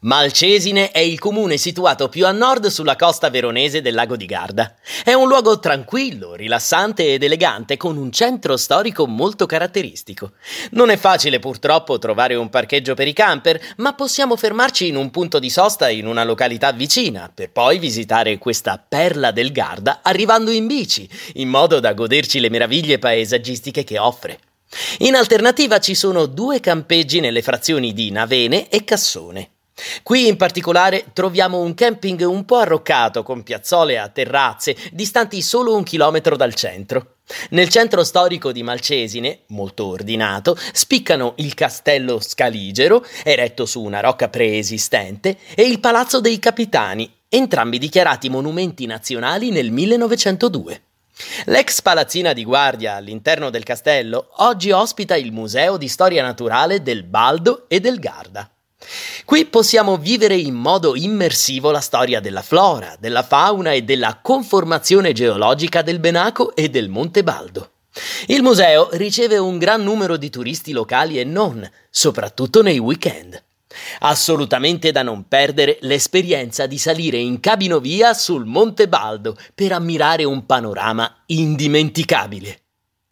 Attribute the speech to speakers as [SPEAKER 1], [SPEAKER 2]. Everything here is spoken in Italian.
[SPEAKER 1] Malcesine è il comune situato più a nord sulla costa veronese del lago di Garda. È un luogo tranquillo, rilassante ed elegante, con un centro storico molto caratteristico. Non è facile purtroppo trovare un parcheggio per i camper, ma possiamo fermarci in un punto di sosta in una località vicina, per poi visitare questa perla del Garda arrivando in bici, in modo da goderci le meraviglie paesaggistiche che offre. In alternativa ci sono due campeggi nelle frazioni di Navene e Cassone. Qui in particolare troviamo un camping un po' arroccato con piazzole a terrazze distanti solo un chilometro dal centro. Nel centro storico di Malcesine, molto ordinato, spiccano il castello Scaligero, eretto su una rocca preesistente, e il Palazzo dei Capitani, entrambi dichiarati monumenti nazionali nel 1902. L'ex palazzina di guardia all'interno del castello oggi ospita il Museo di Storia Naturale del Baldo e del Garda. Qui possiamo vivere in modo immersivo la storia della flora, della fauna e della conformazione geologica del Benaco e del Monte Baldo. Il museo riceve un gran numero di turisti locali e non, soprattutto nei weekend. Assolutamente da non perdere l'esperienza di salire in cabinovia sul Monte Baldo per ammirare un panorama indimenticabile.